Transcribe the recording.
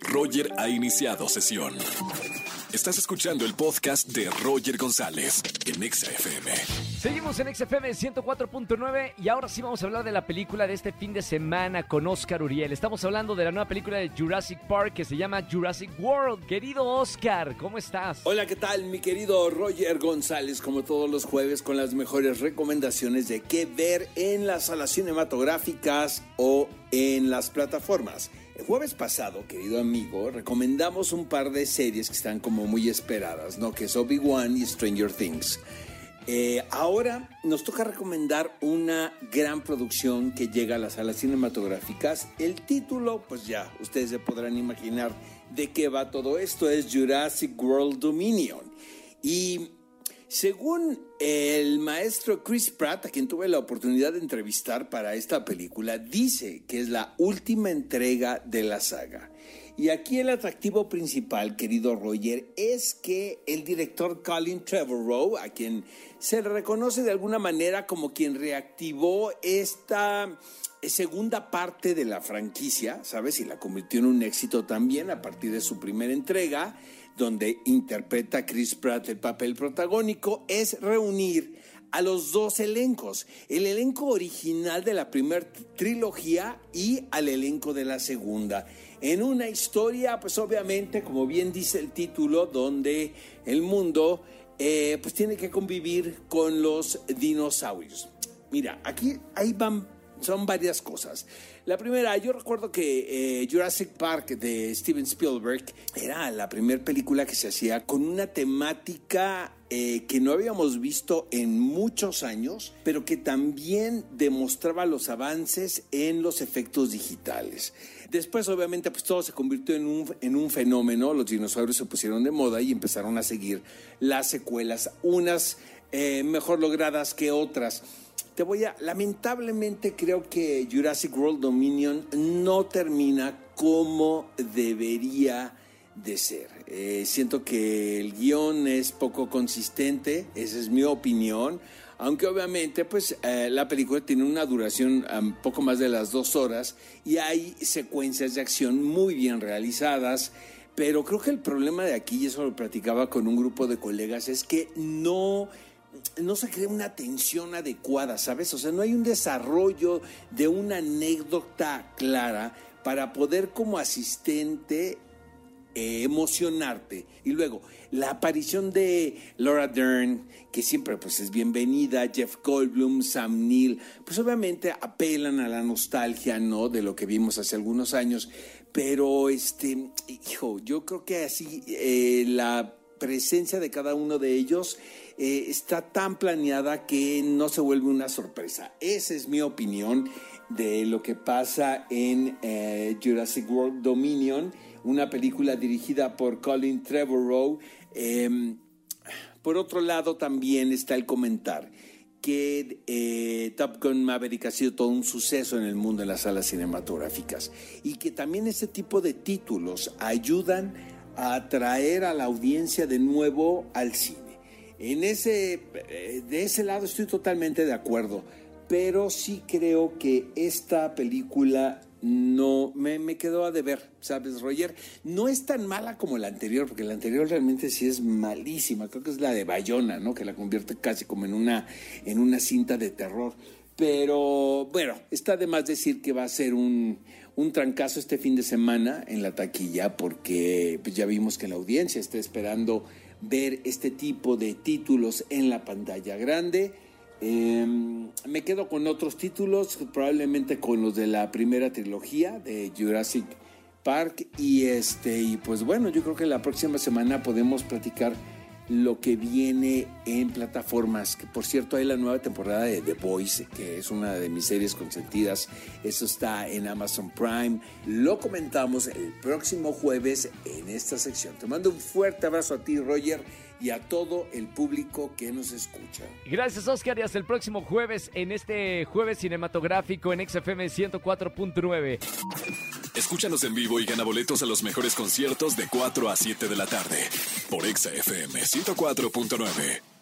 Roger ha iniciado sesión. Estás escuchando el podcast de Roger González en XFM. Seguimos en XFM 104.9 y ahora sí vamos a hablar de la película de este fin de semana con Oscar Uriel. Estamos hablando de la nueva película de Jurassic Park que se llama Jurassic World. Querido Oscar, ¿cómo estás? Hola, ¿qué tal? Mi querido Roger González, como todos los jueves, con las mejores recomendaciones de qué ver en las salas cinematográficas o en las plataformas. El jueves pasado, querido amigo, recomendamos un par de series que están como muy esperadas, ¿no? Que es Obi-Wan y Stranger Things. Eh, ahora nos toca recomendar una gran producción que llega a las salas cinematográficas. El título, pues ya, ustedes se podrán imaginar de qué va todo esto. Es Jurassic World Dominion. Y según el maestro Chris Pratt, a quien tuve la oportunidad de entrevistar para esta película, dice que es la última entrega de la saga. Y aquí el atractivo principal, querido Roger, es que el director Colin Trevorrow, a quien se le reconoce de alguna manera como quien reactivó esta segunda parte de la franquicia, ¿sabes? Y la convirtió en un éxito también a partir de su primera entrega, donde interpreta Chris Pratt el papel protagónico, es reunir a los dos elencos, el elenco original de la primera trilogía y al elenco de la segunda. En una historia, pues obviamente, como bien dice el título, donde el mundo eh, pues tiene que convivir con los dinosaurios. Mira, aquí ahí van son varias cosas. La primera, yo recuerdo que eh, Jurassic Park de Steven Spielberg era la primera película que se hacía con una temática eh, que no habíamos visto en muchos años, pero que también demostraba los avances en los efectos digitales. Después, obviamente, pues todo se convirtió en un, en un fenómeno, los dinosaurios se pusieron de moda y empezaron a seguir las secuelas, unas eh, mejor logradas que otras. Te voy a, lamentablemente creo que Jurassic World Dominion no termina como debería de ser. Eh, siento que el guion es poco consistente, esa es mi opinión. Aunque obviamente, pues eh, la película tiene una duración poco más de las dos horas y hay secuencias de acción muy bien realizadas. Pero creo que el problema de aquí, y eso lo platicaba con un grupo de colegas, es que no no se crea una tensión adecuada, ¿sabes? O sea, no hay un desarrollo de una anécdota clara para poder como asistente eh, emocionarte. Y luego, la aparición de Laura Dern, que siempre pues es bienvenida, Jeff Goldblum, Sam Neill, pues obviamente apelan a la nostalgia, ¿no? De lo que vimos hace algunos años. Pero, este, hijo, yo creo que así eh, la presencia de cada uno de ellos eh, está tan planeada que no se vuelve una sorpresa. Esa es mi opinión de lo que pasa en eh, Jurassic World Dominion, una película dirigida por Colin Trevorrow. Em, por otro lado, también está el comentar que eh, Top Gun Maverick ha sido todo un suceso en el mundo de las salas cinematográficas y que también este tipo de títulos ayudan atraer a la audiencia de nuevo al cine. En ese, eh, de ese lado estoy totalmente de acuerdo, pero sí creo que esta película no me, me, quedó a deber, ¿sabes, Roger? No es tan mala como la anterior, porque la anterior realmente sí es malísima. Creo que es la de Bayona, ¿no? Que la convierte casi como en una, en una cinta de terror. Pero bueno, está de más decir que va a ser un, un trancazo este fin de semana en la taquilla, porque pues, ya vimos que la audiencia está esperando ver este tipo de títulos en la pantalla grande. Em, me quedo con otros títulos, probablemente con los de la primera trilogía de Jurassic Park. Y este, y pues bueno, yo creo que la próxima semana podemos platicar lo que viene en plataformas, que por cierto hay la nueva temporada de The Voice, que es una de mis series consentidas, eso está en Amazon Prime, lo comentamos el próximo jueves en esta sección. Te mando un fuerte abrazo a ti, Roger, y a todo el público que nos escucha. Gracias, Oscar, y hasta el próximo jueves en este jueves cinematográfico en XFM 104.9. Escúchanos en vivo y gana boletos a los mejores conciertos de 4 a 7 de la tarde por XFM 104.9.